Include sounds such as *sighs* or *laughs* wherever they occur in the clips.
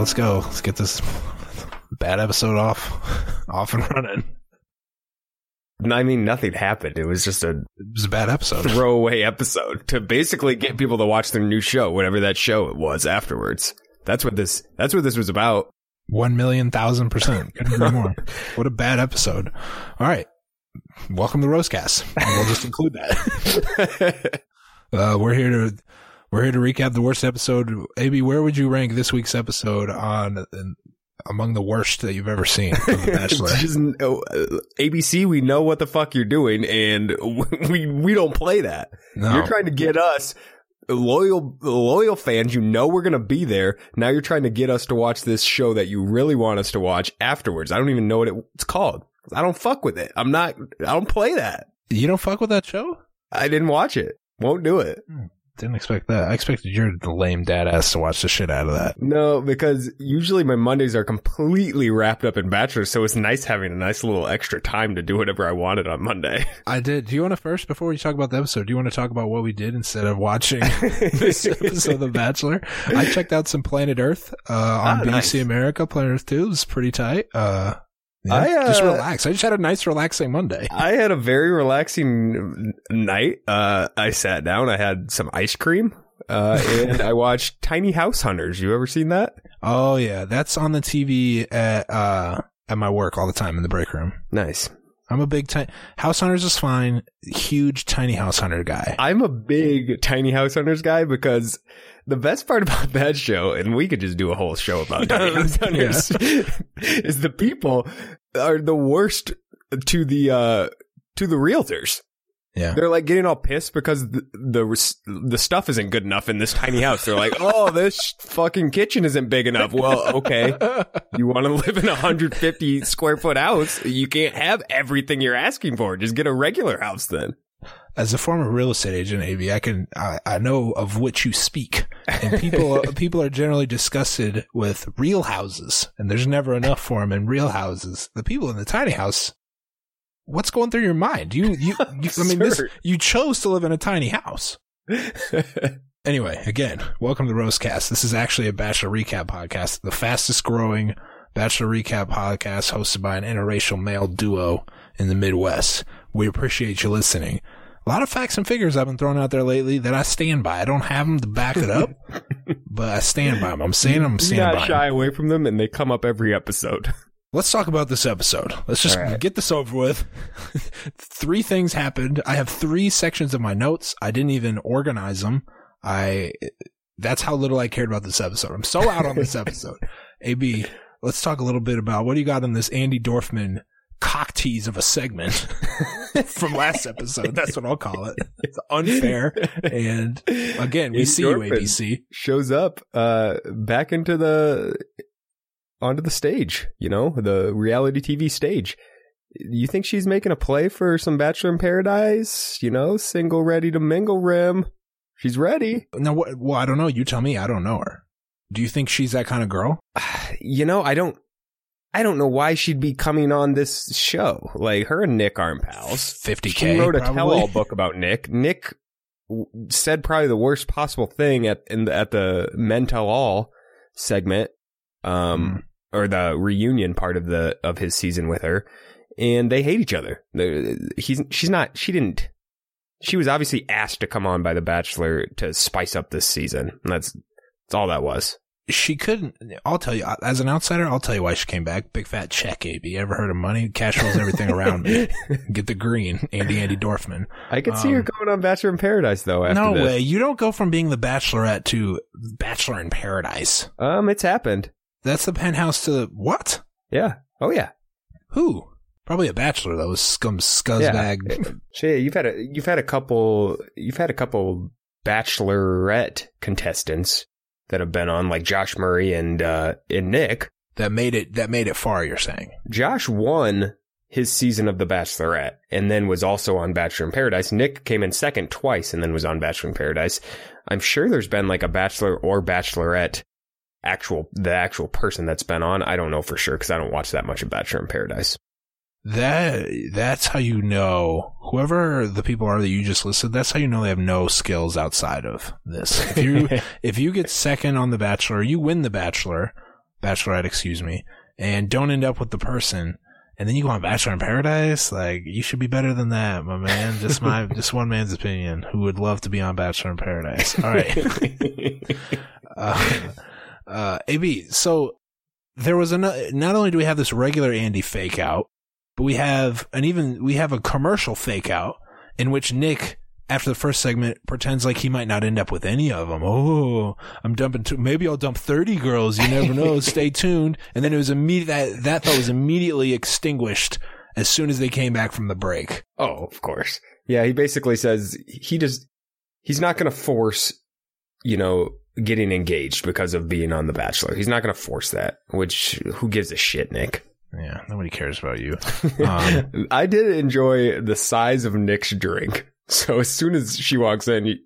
Let's go. Let's get this bad episode off, off and running. I mean, nothing happened. It was just a It was a bad episode. throwaway episode to basically get people to watch their new show, whatever that show it was afterwards. That's what this. That's what this was about. One million thousand percent. *laughs* Couldn't agree more. What a bad episode. All right. Welcome to Rosecast. We'll just include that. *laughs* Uh, we're here to we're here to recap the worst episode. AB, where would you rank this week's episode on uh, among the worst that you've ever seen The *laughs* Bachelor? Just, uh, ABC, we know what the fuck you're doing, and *laughs* we we don't play that. no, You're trying to get us loyal loyal fans. You know we're gonna be there. Now you're trying to get us to watch this show that you really want us to watch afterwards. I don't even know what it's called. I don't fuck with it. I'm not. I don't play that. you don't fuck with that show. I didn't watch it. Won't do it. Didn't expect that. I expected your lame dad ass to watch the shit out of that. No, because usually my Mondays are completely wrapped up in Bachelor, so it's nice having a nice little extra time to do whatever I wanted on Monday. *laughs* I did. Do you want to first, before we talk about the episode, do you want to talk about what we did instead of watching *laughs* this episode of The Bachelor? I checked out some Planet Earth uh, on Ah, BBC nice. America. Planet Earth 2 was pretty tight. Uh, yeah, I, uh, just relax. I just had a nice, relaxing Monday. *laughs* I had a very relaxing night. Uh, I sat down. I had some ice cream, uh, *laughs* and I watched Tiny House Hunters. You ever seen that? Oh, yeah. That's on the TV at, uh, at my work all the time in the break room. Nice. I'm a big tiny house hunters is fine. Huge tiny house hunter guy. I'm a big Tiny House Hunters guy because the best part about *laughs* that show, and we could just do a whole show about Tiny House Hunters, is the people are the worst to the uh to the realtors. Yeah. They're like getting all pissed because the, the the stuff isn't good enough in this tiny house. They're like, "Oh, this fucking kitchen isn't big enough." Well, okay. *laughs* You want to live in a 150 square foot house, you can't have everything you're asking for. Just get a regular house then. As a former real estate agent, AB, I can I, I know of which you speak, and people *laughs* people are generally disgusted with real houses, and there's never enough for them in real houses. The people in the tiny house, what's going through your mind? You you, you I mean, this *laughs* you chose to live in a tiny house. *laughs* Anyway, again, welcome to Rosecast. This is actually a Bachelor Recap podcast, the fastest growing Bachelor Recap podcast hosted by an interracial male duo in the Midwest. We appreciate you listening. A lot of facts and figures I've been throwing out there lately that I stand by. I don't have them to back it up, *laughs* but I stand by them. I'm saying them, I'm standing not by shy away from them, and they come up every episode. *laughs* Let's talk about this episode. Let's just right. get this over with. *laughs* three things happened. I have three sections of my notes. I didn't even organize them. I, that's how little I cared about this episode. I'm so out on this episode. AB, let's talk a little bit about what do you got on this Andi Dorfman cock tease of a segment *laughs* from last episode. That's what I'll call it. It's unfair. And again, we *laughs* see you, ABC. Shows up uh, back into the onto the stage. You know, the reality TV stage. You think she's making a play for some Bachelor in Paradise? You know, single, ready to mingle, rim. She's ready. Now, what, well, I don't know. You tell me. I don't know her. Do you think she's that kind of girl? *sighs* You know, I don't. I don't know why she'd be coming on this show. Like her and Nick aren't pals. 50K. She wrote a probably. tell-all book about Nick. Nick w- said probably the worst possible thing at in the, at the Men Tell All segment, um, or the reunion part of the of his season with her, and they hate each other. They're- He's she's not. She didn't. She was obviously asked to come on by The Bachelor to spice up this season. And that's that's all that was. She couldn't. I'll tell you, as an outsider, I'll tell you why she came back. Big fat check, AB. Ever heard of money? Cash rolls everything around me. *laughs* Get the green, Andi Andi Dorfman. I could see her Um, going on Bachelor in Paradise though. After No this. way. You don't go from being the Bachelorette to Bachelor in Paradise. Um, it's happened. That's the penthouse to the, what? Yeah. Oh yeah. Who? Probably a bachelor though. Scum scuzzbag. Shit, you've had a you've had a couple you've had a couple bachelorette contestants that have been on like Josh Murray and uh and Nick. That made it. That made it far. You're saying. Josh won his season of The Bachelorette and then was also on Bachelor in Paradise. Nick came in second twice and then was on Bachelor in Paradise. I'm sure there's been like a bachelor or bachelorette actual the actual person that's been on. I don't know for sure because I don't watch that much of Bachelor in Paradise. That that's how you know whoever the people are that you just listed. That's how you know they have no skills outside of this. If you *laughs* if you get second on The Bachelor, you win The Bachelor. Bachelorette, excuse me, and don't end up with the person, and then you go on Bachelor in Paradise, like you should be better than that, my man. Just my, *laughs* just one man's opinion. Who would love to be on Bachelor in Paradise? All right. *laughs* uh, uh, AB. So there was another. Not only do we have this regular Andi fake out, but we have an even we have a commercial fake out in which Nick after the first segment pretends like he might not end up with any of them. Oh, I'm dumping two. Maybe I'll dump 30 girls. You never know. *laughs* Stay tuned. And then it was immediate that, that thought was immediately extinguished as soon as they came back from the break. Oh, of course. Yeah. He basically says he just, he's not going to force, you know, getting engaged because of being on The Bachelor. He's not going to force that, which who gives a shit, Nick? Yeah, nobody cares about you. *laughs* Um, I did enjoy the size of Nick's drink. *laughs* So as soon as she walks in,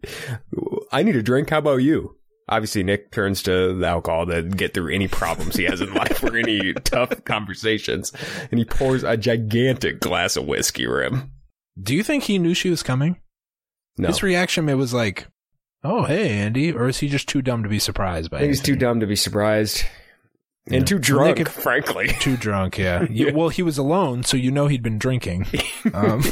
I need a drink. How about you? Obviously, Nick turns to the alcohol to get through any problems he has in life or any *laughs* tough conversations, and he pours a gigantic glass of whiskey rim. Do you think he knew she was coming? No, His reaction it was like, "Oh, hey, Andi," or is he just too dumb to be surprised by? He's too dumb to be surprised, and Yeah. too drunk, if- frankly. *laughs* Too drunk, yeah. *laughs* Yeah. Well, he was alone, so you know he'd been drinking. *laughs* Um,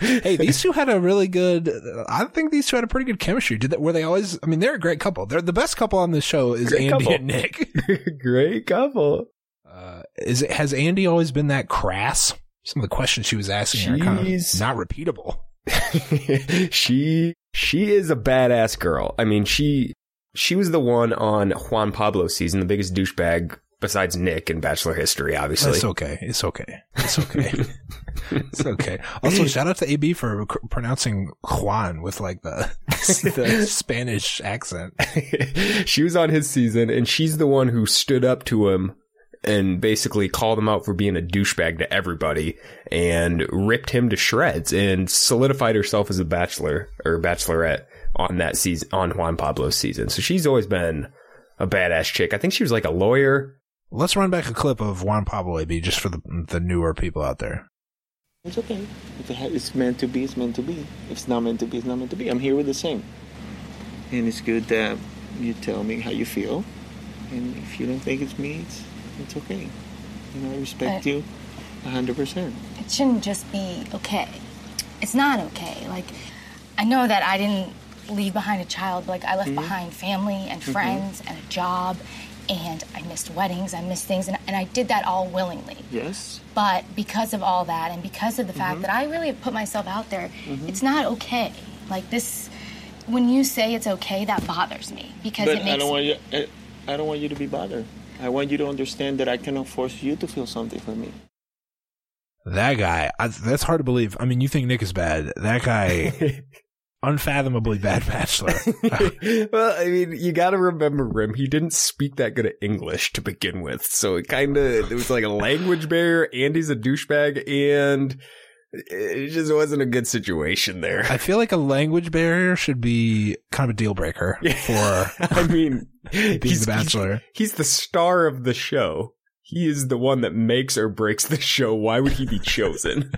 hey, these two had a really good. I think these two had a pretty good chemistry. Did that? Were they always? I mean, they're a great couple. They're the best couple on this show. Is Great Andi couple. and Nick. Great couple. Uh, is it, has Andi always been that crass? Some of the questions she was asking are kind of not repeatable. she she is a badass girl. I mean, she she was the one on Juan Pablo's season, the biggest douchebag besides Nick in Bachelor history, obviously. It's okay. It's okay. It's okay. *laughs* it's okay. Also, *laughs* shout out to AB for c- pronouncing Juan with like the, *laughs* the Spanish accent. she was on his season, and she's the one who stood up to him and basically called him out for being a douchebag to everybody and ripped him to shreds and solidified herself as a bachelor or bachelorette on that season on Juan Pablo's season. So she's always been a badass chick. I think she was like a lawyer. Let's run back a clip of Juan Pablo AB just for the the newer people out there. It's okay. If it ha- it's meant to be, it's meant to be. If it's not meant to be, it's not meant to be. I'm here with the same. And it's good that you tell me how you feel. And if you don't think it's me, it's, it's okay. You know, I respect But- you 100%. It shouldn't just be okay. It's not okay. Like, I know that I didn't leave behind a child, like, I left mm-hmm. behind family and mm-hmm. friends and a job, and I missed weddings, I missed things, and, and I did that all willingly. Yes? But because of all that, and because of the fact mm-hmm. that I really have put myself out there, it's not okay. Like, this, when you say it's okay, that bothers me because But it makes I don't want you. I, I don't want you to be bothered. I want you to understand that I cannot force you to feel something for me. That guy, I, that's hard to believe. I mean, you think Nick is bad. That guy, *laughs* unfathomably bad *laughs* bachelor. *laughs* well, I mean, you got to remember, Rim. He didn't speak that good at English to begin with, so it kind of it was like a language barrier. And he's a douchebag, and it just wasn't a good situation there. I feel like a language barrier should be kind of a deal breaker *laughs* for I mean, being he's the bachelor. He's the star of the show. He is the one that makes or breaks the show. Why would he be chosen?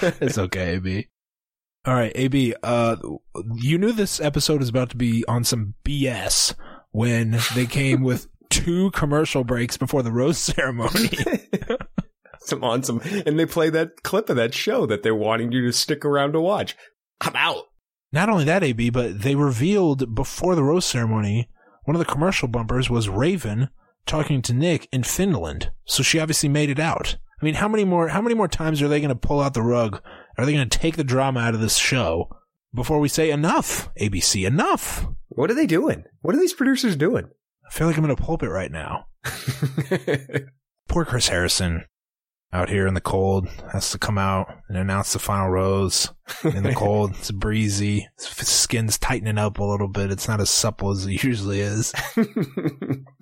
it's okay, AB. All right, AB. Uh, you knew this episode was about to be on some BS when they came *laughs* with two commercial breaks before the rose *laughs* ceremony. *laughs* some on some, and they play that clip of that show that they're wanting you to stick around to watch. I'm out. Not only that, AB, but they revealed before the rose ceremony, one of the commercial bumpers was Raven talking to Nick in Finland. So she obviously made it out. I mean, how many more, how many more times are they going to pull out the rug? Are they going to take the drama out of this show before we say enough? ABC, enough. What are they doing? What are these producers doing? I feel like I'm in a pulpit right now. *laughs* Poor Chris Harrison out here in the cold has to come out and announce the final rose in the cold. It's breezy. His skin's tightening up a little bit. It's not as supple as it usually is. *laughs*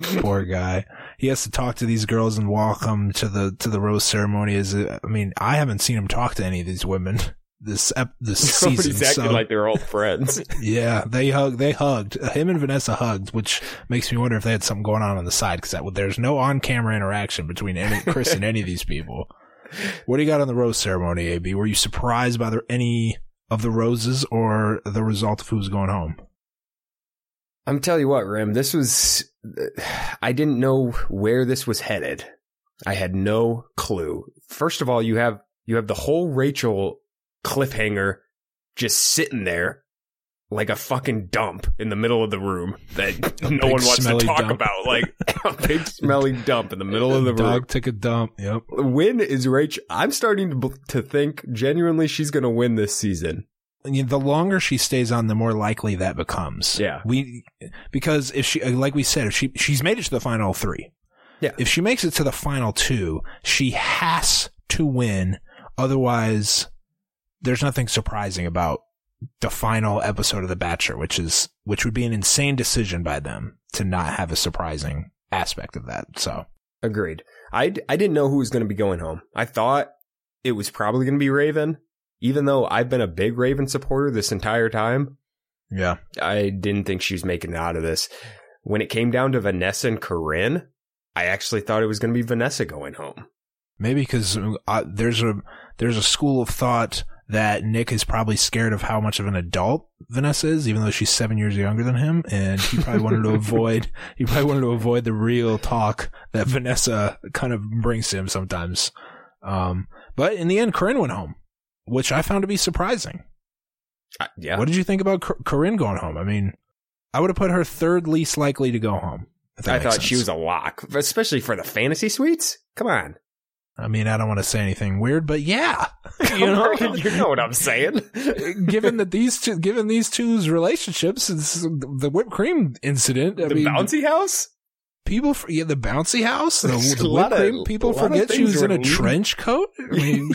Poor guy. He has to talk to these girls and walk them to the to the rose ceremony. Is I mean, I haven't seen him talk to any of these women *laughs* this ep- this *laughs* season. Acting so- like they're old friends. *laughs* yeah, they hug. They hugged. Him and Vanessa hugged, which makes me wonder if they had something going on on the side because that would, there's no on-camera interaction between any, Chris and any of these people. What do you got on the rose ceremony, AB? Were you surprised by the, any of the roses or the result of who's going home? I'm telling you what, Rim, this was *sighs* I didn't know where this was headed. I had no clue. First of all, you have you have the whole Rachel cliffhanger just sitting there like a fucking dump in the middle of the room that *laughs* no one wants to talk dump. about. Like *laughs* *laughs* a big smelly dump in the middle of the Dog room. Dog took a dump. Yep. Win is Rachel. I'm starting to, to think genuinely she's going to win this season. The longer she stays on, the more likely that becomes. Yeah. We, because if she, uh, like we said, if she, she's made it to the final three. Yeah. If she makes it to the final two, she has to win. Otherwise, there's nothing surprising about the final episode of The Bachelor, which is which would be an insane decision by them to not have a surprising aspect of that. So agreed. I I didn't know who was going to be going home. I thought it was probably going to be Raven, even though I've been a big Raven supporter this entire time. Yeah, I didn't think she was making it out of this. When it came down to Vanessa and Corinne, I actually thought it was going to be Vanessa going home. Maybe because uh, there's a there's a school of thought that Nick is probably scared of how much of an adult Vanessa is, even though she's seven years younger than him, and he probably wanted to *laughs* avoid he probably wanted to avoid the real talk that Vanessa kind of brings to him sometimes. Um, but in the end, Corinne went home, which I found to be surprising. Uh, yeah. What did you think about Corinne going home? I mean, I would have put her third least likely to go home. I thought sense. she was a lock, especially for the fantasy suites. Come on. I mean, I don't want to say anything weird, but yeah, *laughs* you know, you know what I'm saying. *laughs* given that these two, given these two's relationships, since the whipped cream incident, I the mean, bouncy house. People, yeah, the bouncy house, the, the whipped cream. Of, people forget she was in a leading. trench coat. I *laughs* mean,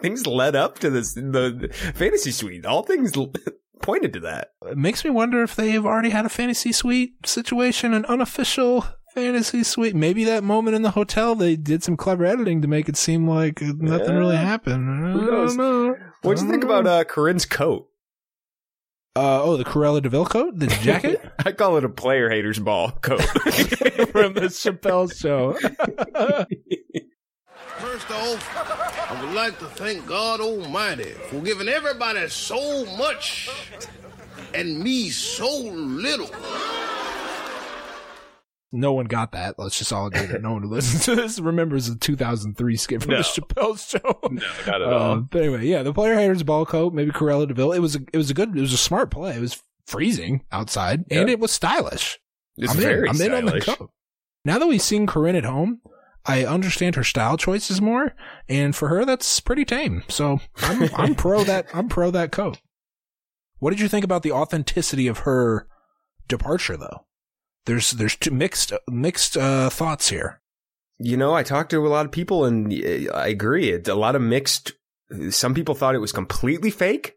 things led up to this. The fantasy suite, all things *laughs* pointed to that. It makes me wonder if they've already had a fantasy suite situation, an unofficial fantasy suite. Maybe that moment in the hotel, they did some clever editing to make it seem like nothing yeah. really happened. Who knows? What'd you think about uh, Corinne's coat? Uh, oh, the Cruella de Vil coat, the jacket. *laughs* I call it a player haters ball coat *laughs* from the Chappelle show. *laughs* First off, I would like to thank God Almighty for giving everybody so much and me so little no one got that. Let's just all agree that no one who listens to this remembers the 2003 skit from no. the Chappelle show. No, not at uh, *laughs* all. But anyway, yeah, the player haters ball coat, maybe Cruella de Vil. It was a, it was a good, it was a smart play. It was freezing outside and it was stylish. It's I'm very in. I'm stylish. in on the coat. Now that we've seen Corinne at home, I understand her style choices more, and for her, that's pretty tame. So I'm, *laughs* I'm pro that, I'm pro that coat. What did you think about the authenticity of her departure though? There's there's two mixed mixed uh, thoughts here. You know, I talked to a lot of people, and I agree. It's a lot of mixed. Some people thought it was completely fake.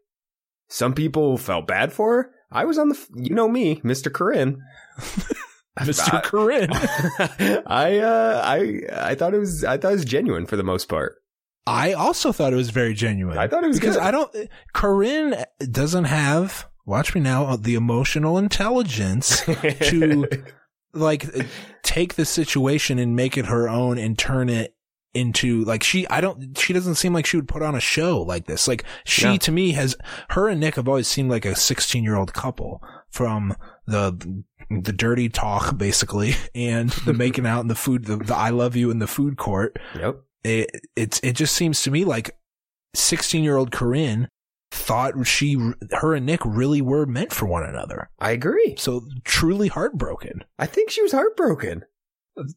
Some people felt bad for her. I was on the, you know me, Mister Corinne. *laughs* Mr. Corinne. *laughs* I uh, I I thought it was I thought it was genuine for the most part. I also thought it was very genuine. I thought it was because good. I don't. Corinne doesn't have watch me now, uh, the emotional intelligence to *laughs* like take the situation and make it her own and turn it into like she I don't she doesn't seem like she would put on a show like this. Like she yeah. to me has her and Nick have always seemed like a 16 year old couple from the the dirty talk basically *laughs* and the *laughs* making out and the food the, the I love you in the food court. Yep. It it's it just seems to me like 16 year old Corinne thought she, her and Nick really were meant for one another. I agree. So truly heartbroken. I think she was heartbroken.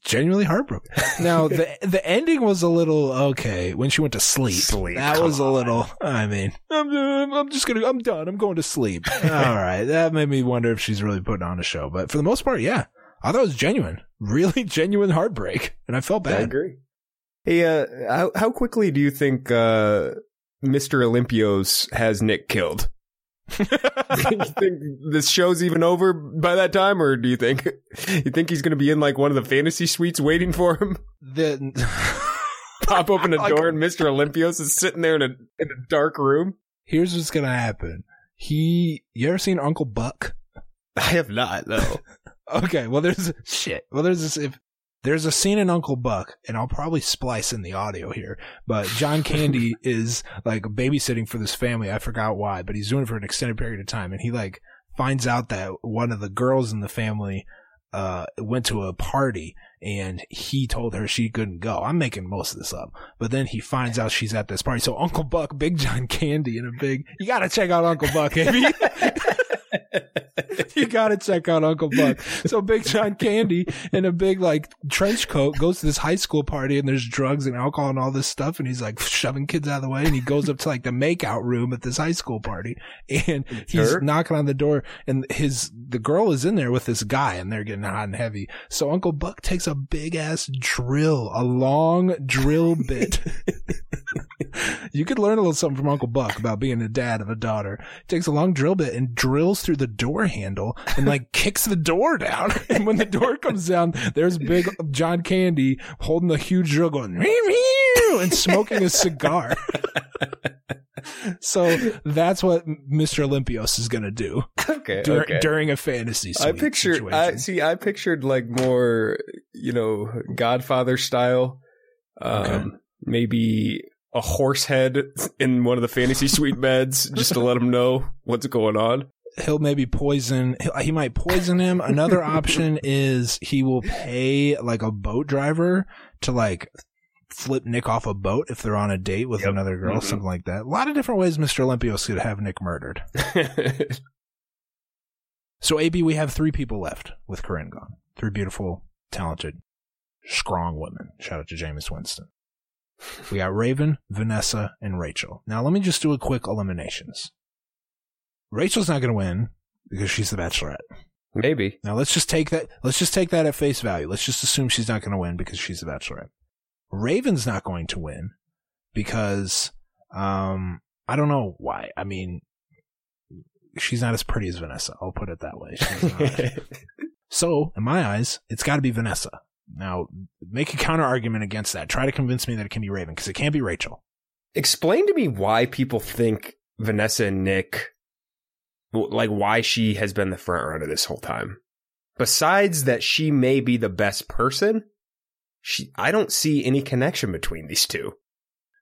Genuinely heartbroken. *laughs* Now the the ending was a little okay when she went to sleep. Sleep. That was a little. I mean, I'm I'm just gonna I'm done. I'm going to sleep. All right, that made me wonder if she's really putting on a show. But for the most part, yeah, I thought it was genuine, really *laughs* genuine heartbreak, and I felt bad. I agree. Hey, uh, how how quickly do you think uh, Mr. Olympios has Nick killed. *laughs* do you think this show's even over by that time, or do you think you think he's going to be in like one of the fantasy suites waiting for him? The *laughs* pop open a *laughs* door and Mr. Olympios is sitting there in a in a dark room. Here's what's going to happen. He, you ever seen Uncle Buck? I have not. No. okay. Well, there's shit. Well, there's this. If there's a scene in Uncle Buck, and I'll probably splice in the audio here, but John Candy *laughs* is like babysitting for this family. I forgot why, but he's doing it for an extended period of time. And he like finds out that one of the girls in the family uh, went to a party and he told her she couldn't go. I'm making most of this up, but then he finds out she's at this party. So Uncle Buck, Big John Candy, and a big, you gotta check out Uncle Buck, baby. *laughs* *laughs* you gotta check out Uncle Buck. So Big John Candy in a big like trench coat goes to this high school party and there's drugs and alcohol and all this stuff and he's like shoving kids out of the way and he goes up to like the makeout room at this high school party and he's her? knocking on the door and his the girl is in there with this guy and they're getting hot and heavy. So Uncle Buck takes a big ass drill, a long drill bit. *laughs* you could learn a little something from Uncle Buck about being a dad of a daughter. Takes a long drill bit and drills through the door handle and like *laughs* kicks the door down. *laughs* And when the door comes down, there's big John Candy holding a huge drill going and smoking a cigar. so that's what Mr. Olympios is going to do Okay. dur- okay. during a fantasy I pictured. I see. I pictured like more, you know, Godfather style. Um, Okay. Maybe a horse head in one of the fantasy suite beds, just to let him know what's going on. He'll maybe poison he'll- might poison him. Another option is he will pay like a boat driver to like flip nick off a boat if they're on a date with Yep. another girl Mhm. something like that. A lot of different ways mr olympios could have nick murdered. *laughs* So ab we have three people left with corinne gone three beautiful talented strong women. Shout out to james winston. We got raven vanessa and rachel. Now let me just do a quick eliminations rachel's not going to win because she's the bachelorette Maybe. now let's just take that. Let's just take that at face value. Let's just assume she's not going to win because she's the Bachelorette. Raven's not going to win because um I don't know why. I mean, she's not as pretty as Vanessa. I'll put it that way. *laughs* So in my eyes, it's got to be Vanessa. Now make a counter argument against that. Try to convince me that it can be Raven because it can't be Rachel. Explain to me why people think Vanessa and Nick, like why she has been the front runner this whole time. Besides that, she may be the best person. She, I don't see any connection between these two.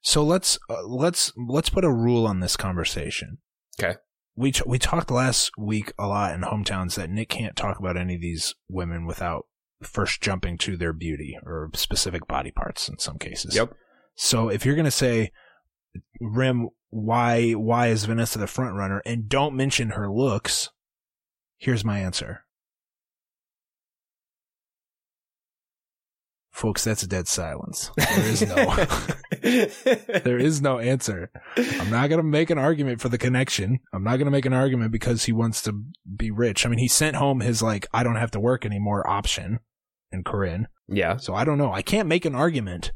So let's uh, let's let's put a rule on this conversation. Okay. We t- we talked last week a lot in hometowns that Nick can't talk about any of these women without first jumping to their beauty or specific body parts in some cases. Yep. So if you're gonna say, Rim, why why is Vanessa the front runner, and don't mention her looks, here's my answer. Folks, that's a dead silence. There is no. *laughs* There is no answer. I'm not going to make an argument for the connection. I'm not going to make an argument because he wants to be rich. I mean, he sent home his like, I don't have to work anymore option in Corinne. yeah. So I don't know. I can't make an argument.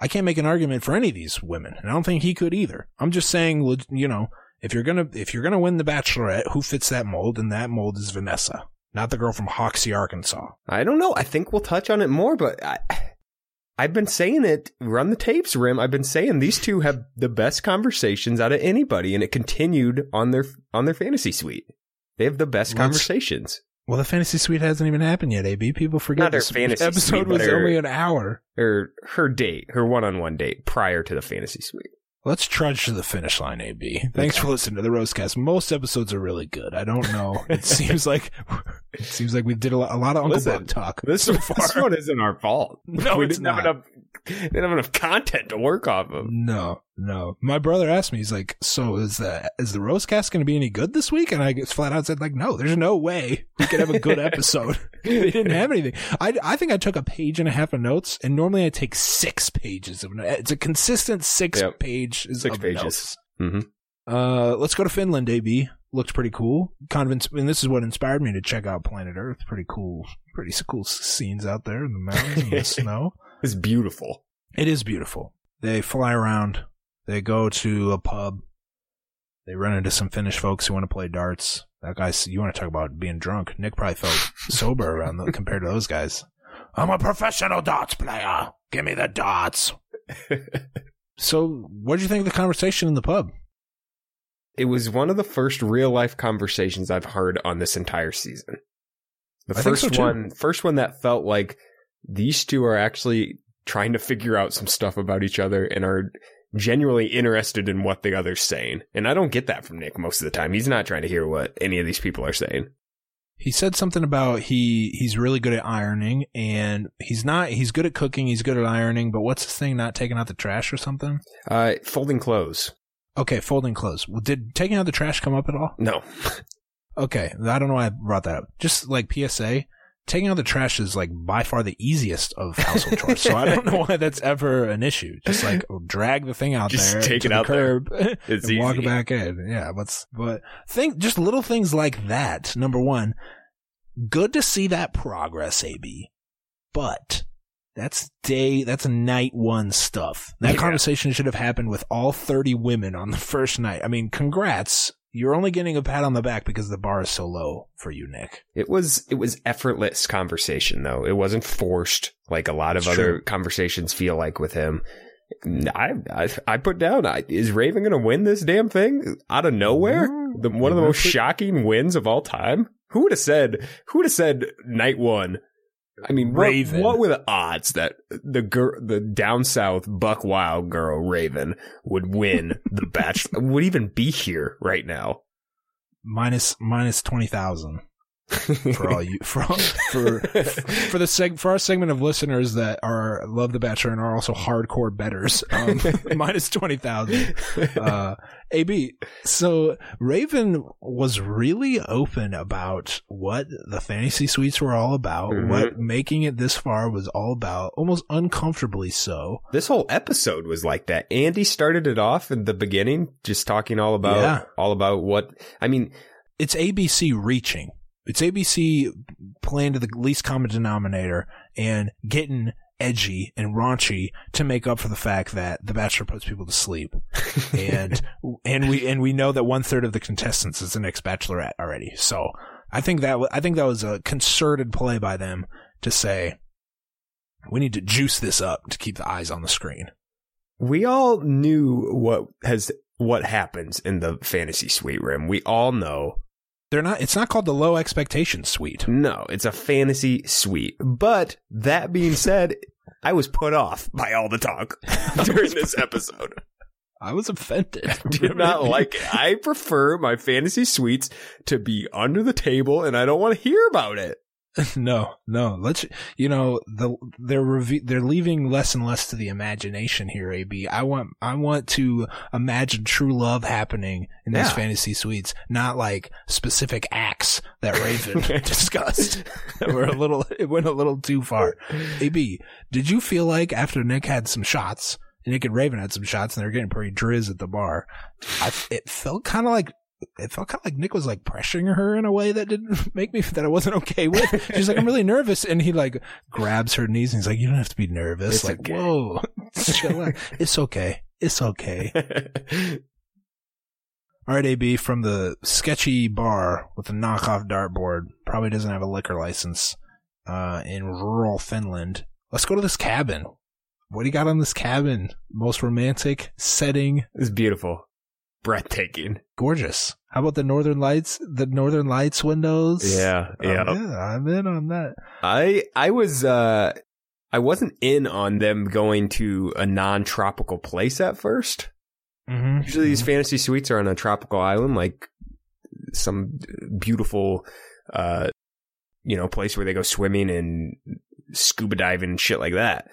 I can't make an argument for any of these women. And I don't think he could either. I'm just saying, you know, if you're going to, if you're to win the bachelorette, who fits that mold? And that mold is Vanessa, not the girl from Hoxie, Arkansas. I don't know. I think we'll touch on it more, but I, I've been saying it. Run the tapes, Rim. I've been saying these two have the best conversations out of anybody, and it continued on their on their fantasy suite. They have the best Let's- conversations. Well, the fantasy suite hasn't even happened yet, AB. People forget Not her this fantasy episode suite, was her- only an hour. Her her date, her one on one date prior to the fantasy suite. Let's trudge to the finish line, AB. Thanks for listening to the Roastcast. Most episodes are really good. I don't know. *laughs* It seems like it seems like we did a lot, a lot of Uncle Listen, Buck talk This, so this one isn't our fault. *laughs* No, we it's didn't have not. *laughs* enough. Didn't have enough content to work off of. No, no. My brother asked me. He's like, "So is the is the roast cast going to be any good this week?" And I just flat out said, "Like, no. There's no way we could have a good *laughs* episode. *laughs* they didn't have anything. I I think I took a page and a half of notes, and normally I take six pages of notes. It's a consistent six Yep. page Six pages. Mm-hmm. Uh, let's go to Finland, AB. Looked pretty cool. Kind of, ins- and this is what inspired me to check out Planet Earth. Pretty cool, pretty cool scenes out there in the mountains and the snow. It's beautiful. It is beautiful. They fly around. They go to a pub. They run into some Finnish folks who want to play darts. That guy's, you want to talk about being drunk. Nick probably felt *laughs* sober around them compared to those guys. I'm a professional darts player. Give me the darts. *laughs* So, what did you think of the conversation in the pub? It was one of the first real life conversations I've heard on this entire season. The I think first so, too. one, first one that felt like these two are actually trying to figure out some stuff about each other and are genuinely interested in what the other's saying. And I don't get that from Nick most of the time. He's not trying to hear what any of these people are saying. He said something about he he's really good at ironing and he's not he's good at cooking, he's good at ironing, but what's this thing not taking out the trash or something? Uh, folding clothes. Okay, folding clothes. Well, Did taking out the trash come up at all? No. Okay, I don't know why I brought that up. Just like PSA, taking out the trash is like by far the easiest of *laughs* household chores. So I don't know why that's ever an issue. Just like drag the thing out Just there, take to it the out there. curb, *laughs* It's and walk back in. Yeah, but but think just little things like that. Number one, good to see that progress, AB. But that's day, that's night one stuff. That Yeah. conversation should have happened with all 30 women on the first night. I mean, congrats. You're only getting a pat on the back because the bar is so low for you, Nick. It was it was effortless conversation though. It wasn't forced like a lot of It's other true. conversations feel like with him. I I, I put down. I, is Raven going to win this damn thing out of nowhere? Mm, The, one of the most shocking wins of all time. Who would have said? Who would have said night one? I mean, what, what were the odds that the girl, the down south Buck Wild girl Raven would win the *laughs* Bachelor? would even be here right now? Minus, minus 20,000 for all you, for, all, for, for the seg, for our segment of listeners that are, love The Bachelor and are also hardcore bettors, um, *laughs* minus 20,000. Uh, AB, so Raven was really open about what the fantasy suites were all about, Mhm. what making it this far was all about, almost uncomfortably so. This whole episode was like that. Andi started it off in the beginning, just talking all about Yeah. all about what I mean. It's ABC reaching. It's ABC playing to the least common denominator and getting edgy and raunchy to make up for the fact that The Bachelor puts people to sleep. *laughs* and and we and we know that one third of the contestants is the next Bachelorette already. So I think that I think that was a concerted play by them to say we need to juice this up to keep the eyes on the screen. We all knew what has what happens in the fantasy suite room. We all know. They're not. It's not called the low expectation suite. No, it's a fantasy suite. But that being said, I was put off by all the talk *laughs* during this episode. I was offended. I did not like it. I prefer my fantasy suites to be under the table, and I don't want to hear about it. *laughs* no, no. Let's you know the they're reve- they're leaving less and less to the imagination here. Ab, I want I want to imagine true love happening in these Yeah. fantasy suites, not like specific acts that *laughs* Raven discussed. *laughs* were a little it went a little too far. Ab, did you feel like after Nick had some shots? Nick and Raven had some shots, and they were getting pretty drizz at the bar. I, it felt kind of like it felt kind of like Nick was like pressuring her in a way that didn't *laughs* make me that I wasn't okay with. She's like, I'm really nervous, and he like grabs her knees and he's like, You don't have to be nervous. It's like, okay. whoa, *laughs* it's okay, it's okay. *laughs* All right, AB from the sketchy bar with the knockoff dartboard, probably doesn't have a liquor license, uh, in rural Finland. Let's go to this cabin. What do you got on this cabin? Most romantic setting it's beautiful, breathtaking. gorgeous. How about the northern lights? The northern lights windows. Yeah, yeah. I'm in, I'm in on that. I I was uh I wasn't in on them going to a non-tropical place at first. Mm-hmm. Usually these fantasy suites are on a tropical island, like some beautiful, uh, you know, place where they go swimming and scuba diving and shit like that.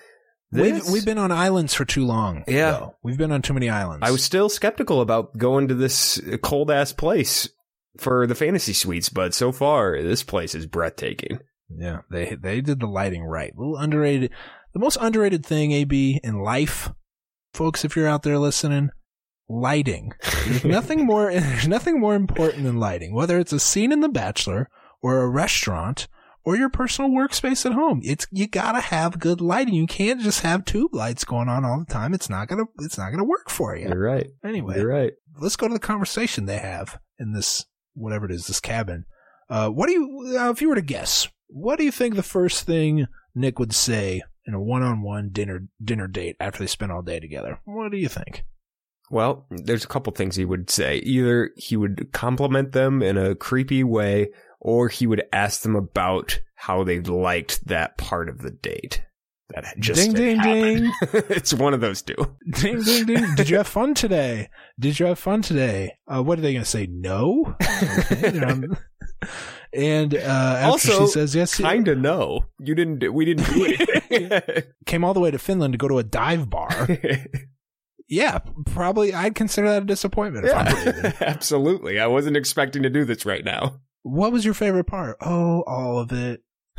We've we've been on islands for too long. Yeah. though. we've been on too many islands. I was still skeptical about going to this cold ass place for the fantasy suites, but so far this place is breathtaking. yeah. They they did the lighting right. A little underrated. The most underrated thing, AB, in life, folks, if you're out there listening, lighting. There's *laughs* nothing more. *laughs* There's nothing more important than lighting. Whether it's a scene in The Bachelor or a restaurant or your personal workspace at home, it's you gotta have good lighting. You can't just have tube lights going on all the time. It's not gonna. It's not gonna work for you. You're right. Anyway, You're right. let's go to the conversation they have in this whatever it is, this cabin. Uh, what do you, uh, if you were to guess, what do you think the first thing Nick would say in a one-on-one dinner dinner date after they spent all day together? What do you think? Well, there's a couple things he would say. Either he would compliment them in a creepy way, or he would ask them about how they liked that part of the date. That just Ding, ding, happened. *laughs* it's one of those two. Ding ding ding! Did you have fun today? Did you have fun today? Uh, what are they going to say? No. They're *laughs* And uh, after Also, she says yes, Kind of no. You didn't. We didn't do it. *laughs* came all the way to Finland to go to a dive bar. yeah, probably I'd consider that a disappointment. Yeah, absolutely. I wasn't expecting to do this right now. What was your favorite part? Oh, all of it. *laughs*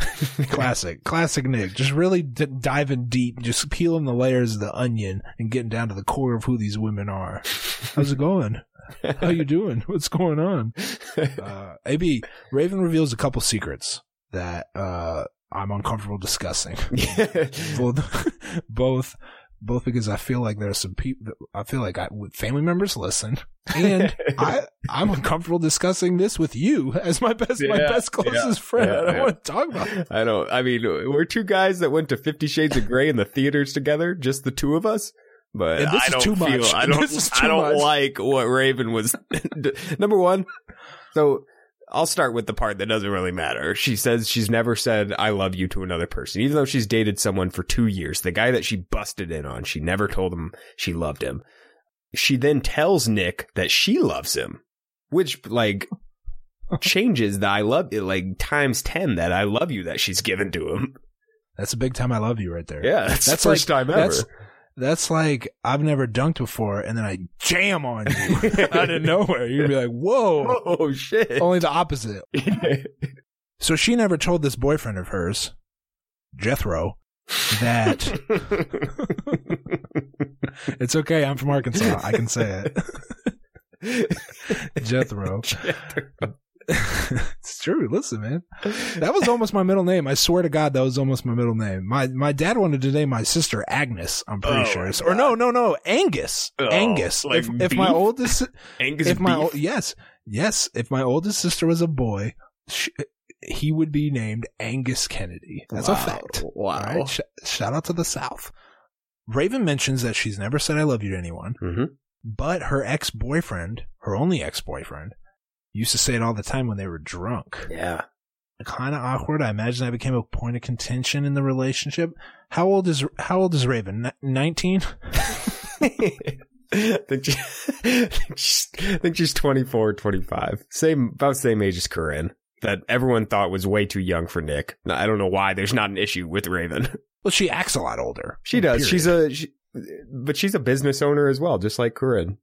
Classic, classic Nick. Just really d- diving deep, just peeling the layers of the onion and getting down to the core of who these women are. How's it going? How you doing? *laughs* What's going on? *laughs* Uh, AB Raven reveals a couple secrets that uh, I'm uncomfortable discussing. both, both, both because I feel like there's some people. I feel like I, family members listen, and *laughs* I I'm uncomfortable discussing this with you as my best my best closest yeah, friend. yeah, I don't yeah. want to talk about. It. I don't. I mean, we're two guys that went to Fifty Shades of Grey in the theaters together, just the two of us. But And this I is don't too feel. much. I *laughs* don't. I don't much. like what Raven was. *laughs* Number one. So I'll start with the part that doesn't really matter. She says she's never said "I love you" to another person, even though she's dated someone for two years. The guy that she busted in on, she never told him she loved him. She then tells Nick that she loves him, which like *laughs* changes the I love it like times ten that I love you that she's given to him. That's a big time. I love you right there. Yeah, that's, That's the first like- time ever. That's that's like I've never dunked before, and then I jam on you *laughs* *laughs* out of nowhere. You'd be like, "Whoa!" oh shit. Only the opposite. *laughs* So she never told this boyfriend of hers, Jethro, that it's okay. I'm from Arkansas. I can say it. Jethro. *laughs* it's true. Listen, man. That was almost my middle name. I swear to God, that was almost my middle name. My my dad wanted to name my sister Agnes. I'm pretty Oh, sure. Or no, no, no, Angus. Oh, Angus. like if if my oldest, *laughs* Angus if my beef? yes, yes, if my oldest sister was a boy, sh- he would be named Angus Kennedy. That's a fact. Wow. Right? Sh- shout out to the South. Raven mentions that she's never said "I love you" to anyone, Mhm. but her ex boyfriend, her only ex boyfriend, used to say it all the time when they were drunk. Yeah. Kind of awkward. I imagine that became a point of contention in the relationship. How old is How old is Raven? Nineteen. I *laughs* *laughs* think, she, I *laughs* think she's, I think she's 24, 25. Same, about same age as Corinne. That everyone thought was way too young for Nick. I don't know why there's not an issue with Raven. Well, she acts a lot older. She does. Period. She's a, she, but she's a business owner as well, just like Corinne.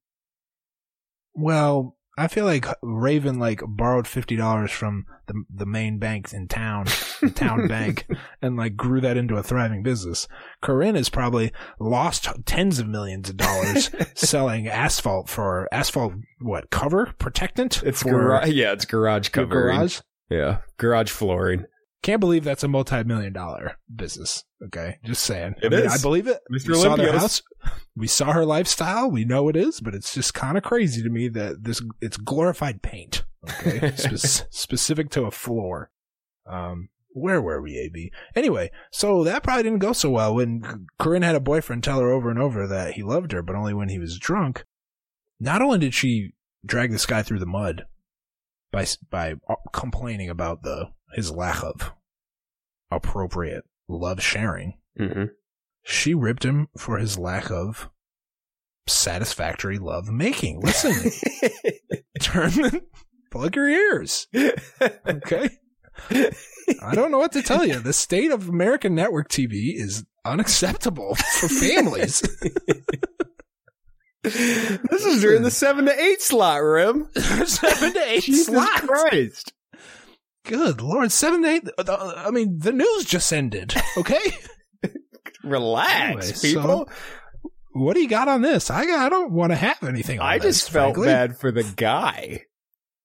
Well, I feel like Raven like borrowed fifty dollars from the the main bank in town, the town *laughs* bank, and like grew that into a thriving business. Corinne has probably lost tens of millions of dollars *laughs* selling asphalt for asphalt what cover protectant. It's for garage. Yeah, it's garage covering. garage. Yeah, garage flooring. Can't believe that's a multi-million dollar business. Okay, just saying. It I mean, is. I believe it. Mr. We saw their house. We saw her lifestyle. We know it is, but it's just kind of crazy to me that this it's glorified paint. Okay, *laughs* Spe- specific to a floor. Um, where were we, AB? Anyway, so that probably didn't go so well when Corinne had a boyfriend tell her over and over that he loved her, but only when he was drunk. Not only did she drag this guy through the mud by by uh, complaining about the his lack of appropriate love sharing, Mm-hmm. she ripped him for his lack of satisfactory love making. Listen, *laughs* turn the, plug your ears. Okay. I don't know what to tell you. The state of American network TV is unacceptable for families. this is during the seven to eight slot, Rim. *laughs* seven to eight Jesus slots. Christ. Good lord, seven eight. uh, I mean, the news just ended. Okay. *laughs* Relax, Anyway, people. what do you got on this? I I don't want to have anything. on I this, just felt frankly. bad for the guy.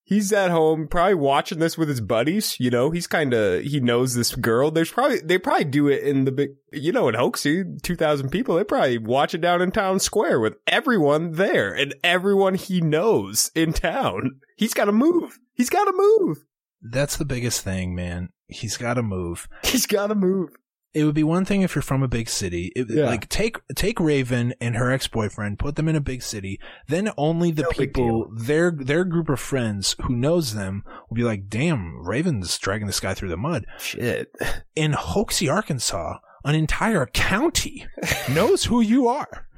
He's at home, probably watching this with his buddies. You know, he's kind of he knows this girl. There's probably they probably do it in the big, you know, in Hoxie, two thousand people. They probably watch it down in town square with everyone there and everyone he knows in town. He's got to move. He's got to move. That's the biggest thing, man. He's got to move. *laughs* He's got to move. It would be one thing if you're from a big city. It, Yeah. Like take take Raven and her ex boyfriend, put them in a big city. Then only the No people, their their group of friends who knows them, will be like, "Damn, Raven's dragging this guy through the mud." Shit. *laughs* In Hoxie, Arkansas, an entire county knows who you are,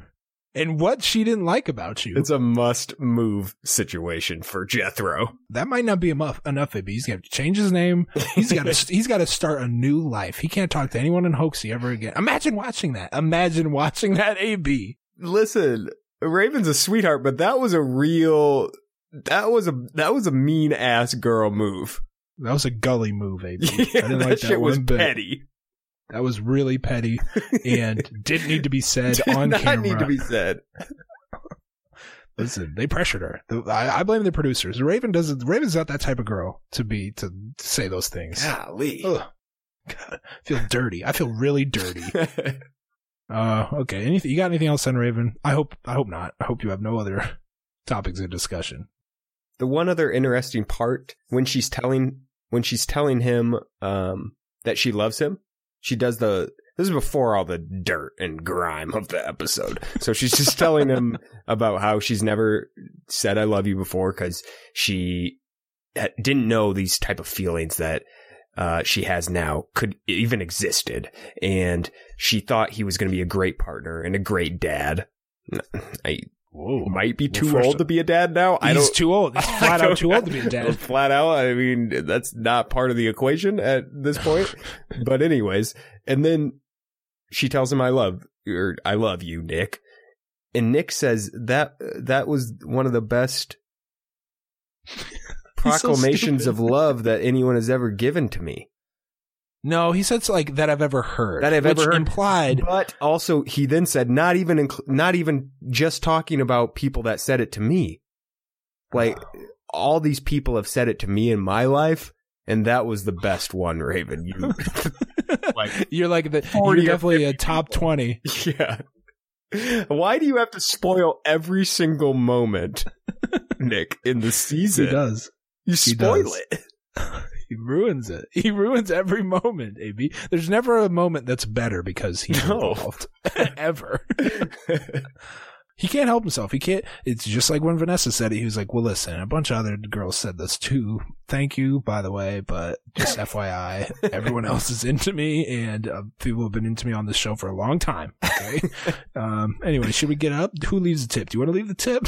and what she didn't like about you. It's a must move situation for Jethro. that might not be enough. Enough, baby. He's got to change his name. He's got to. *laughs* he's got to start a new life. He can't talk to anyone in Hoxie ever again. Imagine watching that. Imagine watching that. AB. Listen, Raven's a sweetheart, but that was a real that was a that was a mean ass girl move. That was a gully move, AB. *laughs* Yeah, I didn't that like shit that was one bit. petty. That was really petty and *laughs* didn't need to be said Did on not camera. need to be said. *laughs* Listen, they pressured her. The- I, I blame the producers. Raven doesn't. Raven's not that type of girl to be to say those things. Golly. Ugh. God, I feel dirty. I feel really dirty. *laughs* Uh, okay. Anything? You got anything else on Raven? I hope. I hope not. I hope you have no other topics of discussion. the one other interesting part when she's telling when she's telling him um that she loves him, she does the this is before all the dirt and grime of the episode. So she's just telling him *laughs* about how she's never said I love you before cuz she didn't know these type of feelings that uh, she has now could even existed, and she thought he was going to be a great partner and a great dad. I Whoa. might be too first- old to be a dad now. I He's don't. too old. He's *laughs* flat out too old to be a *laughs* know. dad. Flat out. I mean, that's not part of the equation at this point. *laughs* but anyways, and then she tells him, "I love or I love you, Nick." And Nick says that that was one of the best proclamations stupid. of love that anyone has ever given to me. No, he said it's like that I've ever heard. That I've ever heard. implied. But also, he then said, not even inc- not even just talking about people that said it to me. Like all these people have said it to me in my life, and that was the best one, Raven. You, *laughs* like, You're like the. You're definitely a top people. twenty. yeah. Why do you have to spoil every single moment, *laughs* Nick, in the season? He does. You spoil does. it. *laughs* He ruins it. *laughs* He ruins every moment. Ab. There's never a moment that's better because he's No. involved. *laughs* Ever. he can't help himself. He can't. It's just like when Vanessa said it. He was like, "Well, listen, a bunch of other girls said this too. Thank you, by the way, but just *laughs* FYI, everyone else is into me, and uh, people have been into me on this show for a long time. Okay. um. Anyway, should we get up? Who leaves the tip? Do you want to leave the tip?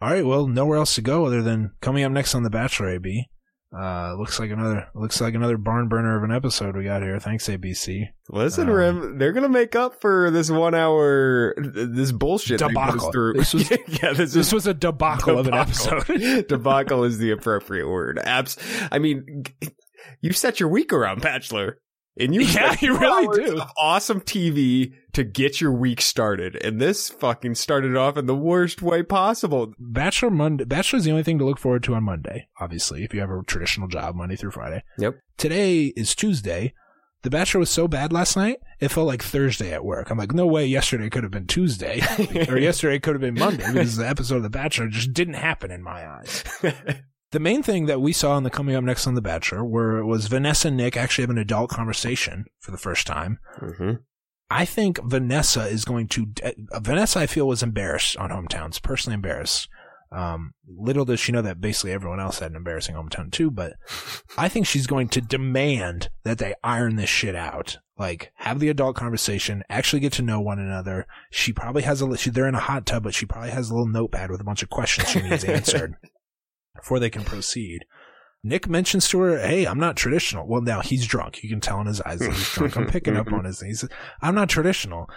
All right. Well, nowhere else to go other than coming up next on The Bachelor. AB. Uh, looks like another looks like another barn burner of an episode we got here. Thanks, ABC. Listen, Um, Rim, they're gonna make up for this one hour, this bullshit they put us Debacle. through. This was- *laughs* yeah, this, This is was a debacle, of an episode. *laughs* debacle is the appropriate word. Abs. I mean, you set your week around Bachelor, and you *laughs* Yeah, you really do. awesome TV to get your week started, and this fucking started off in the worst way possible. Bachelor Monday. Bachelor is the only thing to look forward to on Monday. Obviously, if you have a traditional job Monday through Friday. Yep. Today is Tuesday. The Bachelor was so bad last night, it felt like Thursday at work. I'm like, no way. Yesterday could have been Tuesday, *laughs* or yesterday could have been Monday because the episode of The Bachelor just didn't happen in my eyes. *laughs* The main thing that we saw in the coming up next on The Bachelor were was Vanessa and Nick actually have an adult conversation for the first time. mm-hmm. I think Vanessa is going to. Uh, Vanessa, I feel, was embarrassed on hometowns. Personally embarrassed. Um, little does she know that basically everyone else had an embarrassing hometown too. But *laughs* I think she's going to demand that they iron this shit out. Like, have the adult conversation, actually get to know one another. She probably has a. She, they're in a hot tub, but she probably has a little notepad with a bunch of questions she needs *laughs* answered before they can proceed. Nick mentions to her, "Hey, I'm not traditional." Well, now he's drunk. You can tell in his eyes that he's drunk. I'm picking up *laughs* on his things. I'm not traditional.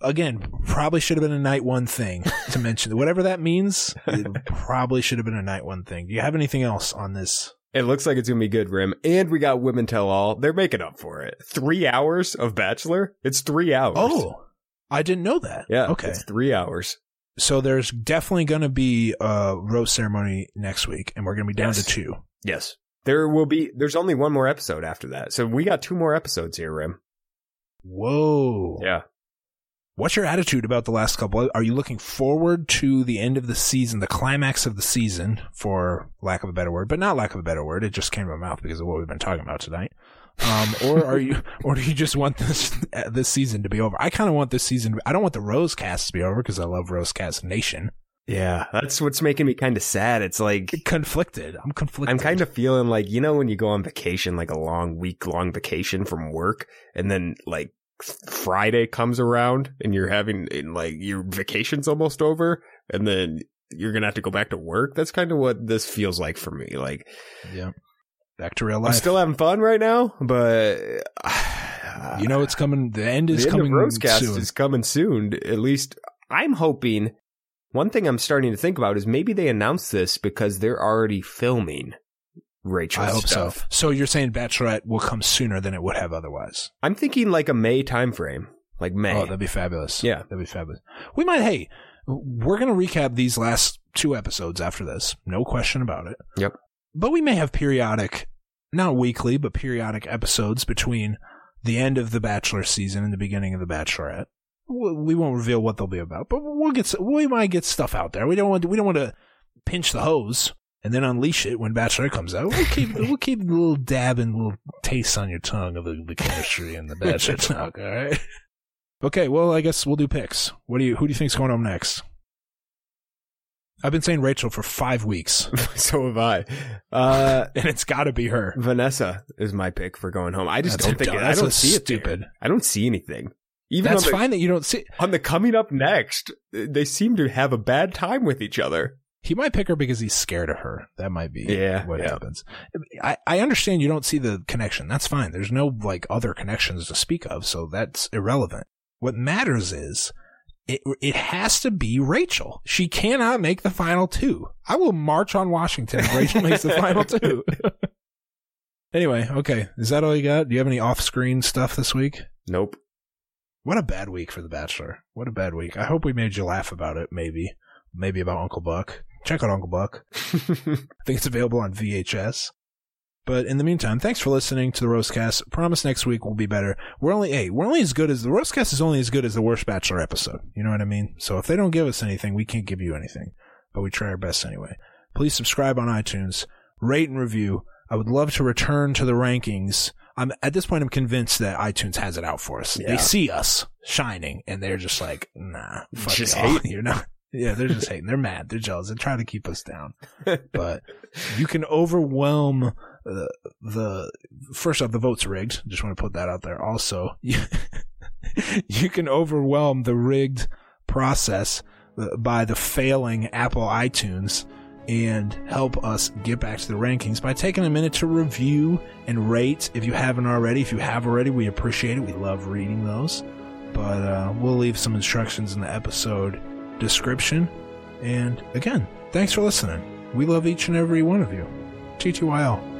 Again, probably should have been a night one thing to mention. Whatever that means, it *laughs* probably should have been a night one thing. Do you have anything else on this? It looks like it's gonna be good, Rim. And we got Women Tell All. They're making up for it. Three hours of Bachelor? It's three hours. Oh, I didn't know that. yeah. Okay. It's three hours. So there's definitely going to be a rose ceremony next week, and we're going to be down Yes. to two. Yes. There will be, there's only one more episode after that. So we got two more episodes here, Rim. Whoa. Yeah. What's your attitude about the last couple? Are you looking forward to the end of the season, the climax of the season, for lack of a better word, but not lack of a better word? It just came to my mouth because of what we've been talking about tonight. Um, or are you, *laughs* or do you just want this this season to be over? I kind of want this season. I don't want the Rose Cast to be over because I love Rose Cast Nation. Yeah. That's what's making me kind of sad. It's like, Conflicted. I'm conflicted. I'm kind of feeling like, you know, when you go on vacation, like a long week long vacation from work, and then like Friday comes around and you're having and like your vacation's almost over and then you're gonna have to go back to work. That's kind of what this feels like for me. Like, yeah, back to real life. I'm still having fun right now, but *sighs* you know it's coming. The end is the end coming of Rosecast soon. is coming soon. At least I'm hoping. One thing I'm starting to think about is maybe they announced this because they're already filming Rachel I hope stuff. so. So you're saying Bachelorette will come sooner than it would have otherwise? I'm thinking like a May timeframe, like May. Oh, that'd be fabulous. Yeah. that'd be fabulous. We might. Hey, we're gonna recap these last two episodes after this. No question about it. Yep. But we may have periodic, not weekly, but periodic episodes between the end of the Bachelor season and the beginning of the Bachelorette. We won't reveal what they'll be about, but we'll get. We might get stuff out there. We don't want. We don't want to pinch the hose and then unleash it when Bachelor comes out. We'll keep. *laughs* we'll keep a little dab and little taste on your tongue of the, the chemistry and the Bachelor *laughs* talk. All right. Okay. Well, I guess we'll do picks. What do you? Who do you think's going home next? I've been saying Rachel for five weeks, *laughs* so have I. Uh, *laughs* and it's got to be her. Vanessa is my pick for going home. I just That's don't think dumb. it, I don't see it. there. stupid. I don't see anything. Even That's on the, fine that you don't see. on the coming up next, they seem to have a bad time with each other. He might pick her because he's scared of her. That might be Yeah, what yeah. happens. I, I understand you don't see the connection. That's fine. There's no like other connections to speak of, so that's irrelevant. What matters is it it has to be Rachel. She cannot make the final two. I will march on Washington if Rachel makes the final two. *laughs* anyway, okay. Is that all you got? Do you have any off screen stuff this week? Nope. What a bad week for The Bachelor. What a bad week. I hope we made you laugh about it, maybe. Maybe about Uncle Buck. Check out Uncle Buck. *laughs* I think it's available on VHS. But in the meantime, thanks for listening to the Roastcast. Promise next week will be better. We're only hey, we're only as good as the Roastcast is only as good as the worst Bachelor episode. You know what I mean? So if they don't give us anything, we can't give you anything. But we try our best anyway. Please subscribe on iTunes, rate and review. I would love to return to the rankings. I'm at this point I'm convinced that iTunes has it out for us. Yeah. They see us shining and they're just like, nah, fuck Just y'all. hating. *laughs* You're not yeah, they're just hating. They're mad. They're jealous. They're trying to keep us down. *laughs* But you can overwhelm the first off the votes rigged. Just want to put that out there. Also, *laughs* you, you can overwhelm the rigged process uh, by the failing Apple iTunes and help us get back to the rankings by taking a minute to review and rate if you haven't already. If you have already, we appreciate it. We love reading those. But uh, we'll leave some instructions in the episode description. And again, thanks for listening. We love each and every one of you. TTYL.